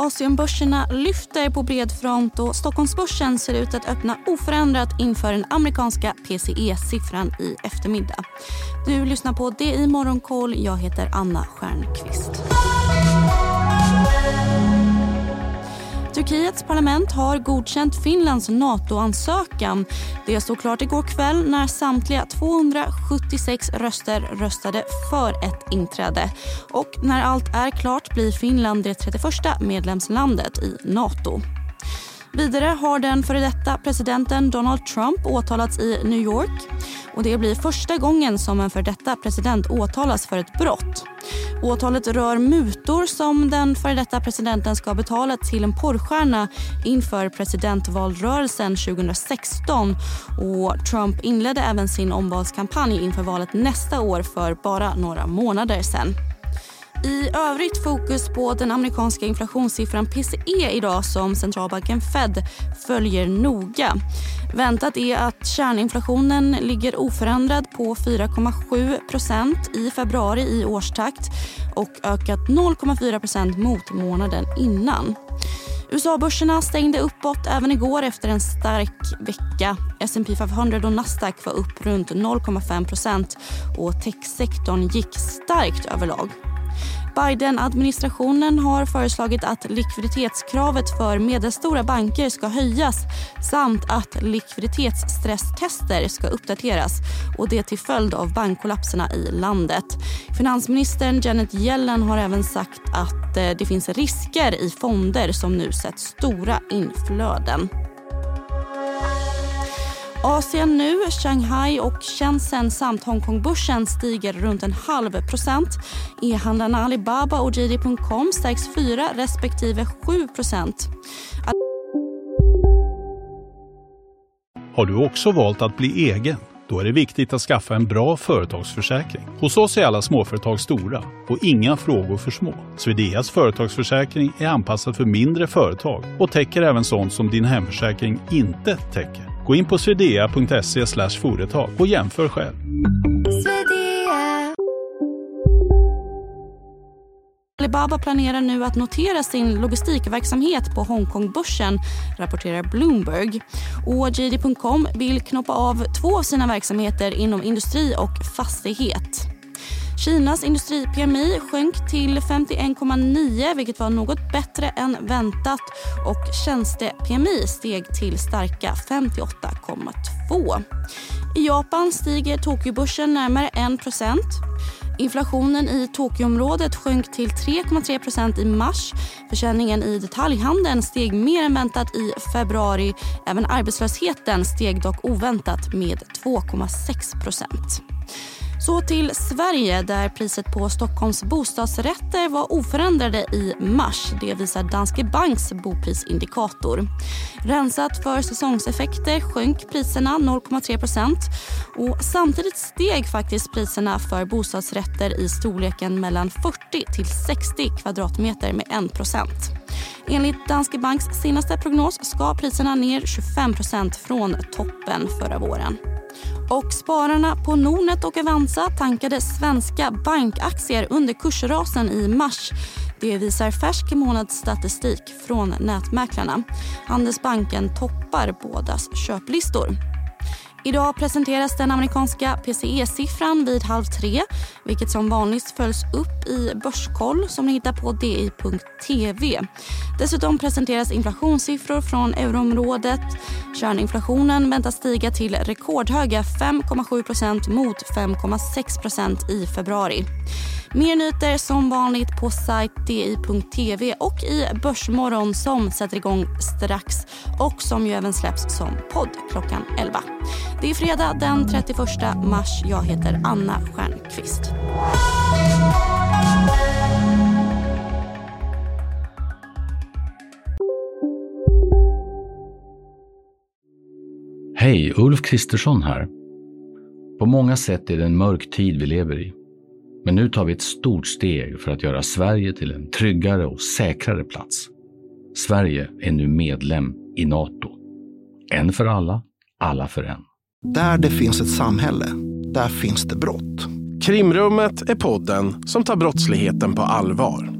Asienbörserna lyfter på bred front och Stockholmsbörsen ser ut att öppna oförändrat inför den amerikanska PCE-siffran i eftermiddag. Du lyssnar på Det i Morgonkoll. Jag heter Anna Stjernqvist. Turkiets parlament har godkänt Finlands NATO-ansökan. Det stod klart igår kväll när samtliga 276 röster röstade för ett inträde. Och när allt är klart blir Finland det 31 medlemslandet i Nato. Vidare har den före detta presidenten Donald Trump åtalats i New York. Och Det blir första gången som en före detta president åtalas för ett brott. Åtalet rör mutor som den före detta presidenten ska betala till en porrstjärna inför presidentvalrörelsen 2016. Och Trump inledde även sin omvalskampanj inför valet nästa år för bara några månader sen. I övrigt fokus på den amerikanska inflationssiffran PCE idag som centralbanken Fed följer noga. Väntat är att kärninflationen ligger oförändrad på 4,7% i februari i årstakt och ökat 0,4% mot månaden innan. USA-börserna stängde uppåt även igår efter en stark vecka. S&P 500 och Nasdaq var upp runt 0,5% och techsektorn gick starkt överlag. Biden-administrationen har föreslagit att likviditetskravet för medelstora banker ska höjas samt att likviditetsstresstester ska uppdateras och det till följd av bankkollapserna i landet. Finansministern Janet Yellen har även sagt att eh, det finns risker i fonder som nu sett stora inflöden. Asien nu, Shanghai och Shenzhen samt Hongkongbörsen stiger runt en halv procent. E-handlarna Alibaba och JD.com stärks 4 respektive 7 procent. Har du också valt att bli egen? Då är det viktigt att skaffa en bra företagsförsäkring. Hos oss är alla småföretag stora och inga frågor för små. Swedeas företagsförsäkring är anpassad för mindre företag och täcker även sånt som din hemförsäkring inte täcker. Gå in på swedea.se företag och jämför själv. Alibaba planerar nu att notera sin logistikverksamhet på Hongkongbörsen, rapporterar Bloomberg. Och JD.com vill knoppa av två av sina verksamheter inom industri och fastighet. Kinas industri-PMI sjönk till 51,9 vilket var något bättre än väntat. och Tjänste-PMI steg till starka 58,2. I Japan stiger Tokyobörsen närmare 1% Inflationen i Tokyoområdet sjönk till 3,3% i mars. Försäljningen i detaljhandeln steg mer än väntat i februari. Även arbetslösheten steg dock oväntat med 2,6 så till Sverige där priset på Stockholms bostadsrätter var oförändrade i mars. Det visar Danske Banks boprisindikator. Rensat för säsongseffekter sjönk priserna 0,3 och Samtidigt steg faktiskt priserna för bostadsrätter i storleken mellan 40 till 60 kvadratmeter med 1 Enligt Danske Banks senaste prognos ska priserna ner 25% från toppen förra våren. Och spararna på Nordnet och Avanza tankade svenska bankaktier under kursrasen i mars. Det visar färsk månadsstatistik från nätmäklarna. Handelsbanken toppar bådas köplistor. Idag presenteras den amerikanska PCE-siffran vid halv tre vilket som vanligt följs upp i Börskoll som ni hittar på di.tv. Dessutom presenteras inflationssiffror från euroområdet. Kärninflationen väntas stiga till rekordhöga 5,7% mot 5,6% i februari. Mer nyheter som vanligt på sajt di.tv och i Börsmorgon som sätter igång strax och som ju även släpps som podd klockan 11. Det är fredag den 31 mars. Jag heter Anna Stjernqvist. Hej, Ulf Kristersson här. På många sätt är det en mörk tid vi lever i. Men nu tar vi ett stort steg för att göra Sverige till en tryggare och säkrare plats. Sverige är nu medlem i Nato. En för alla, alla för en. Där det finns ett samhälle, där finns det brott. Krimrummet är podden som tar brottsligheten på allvar.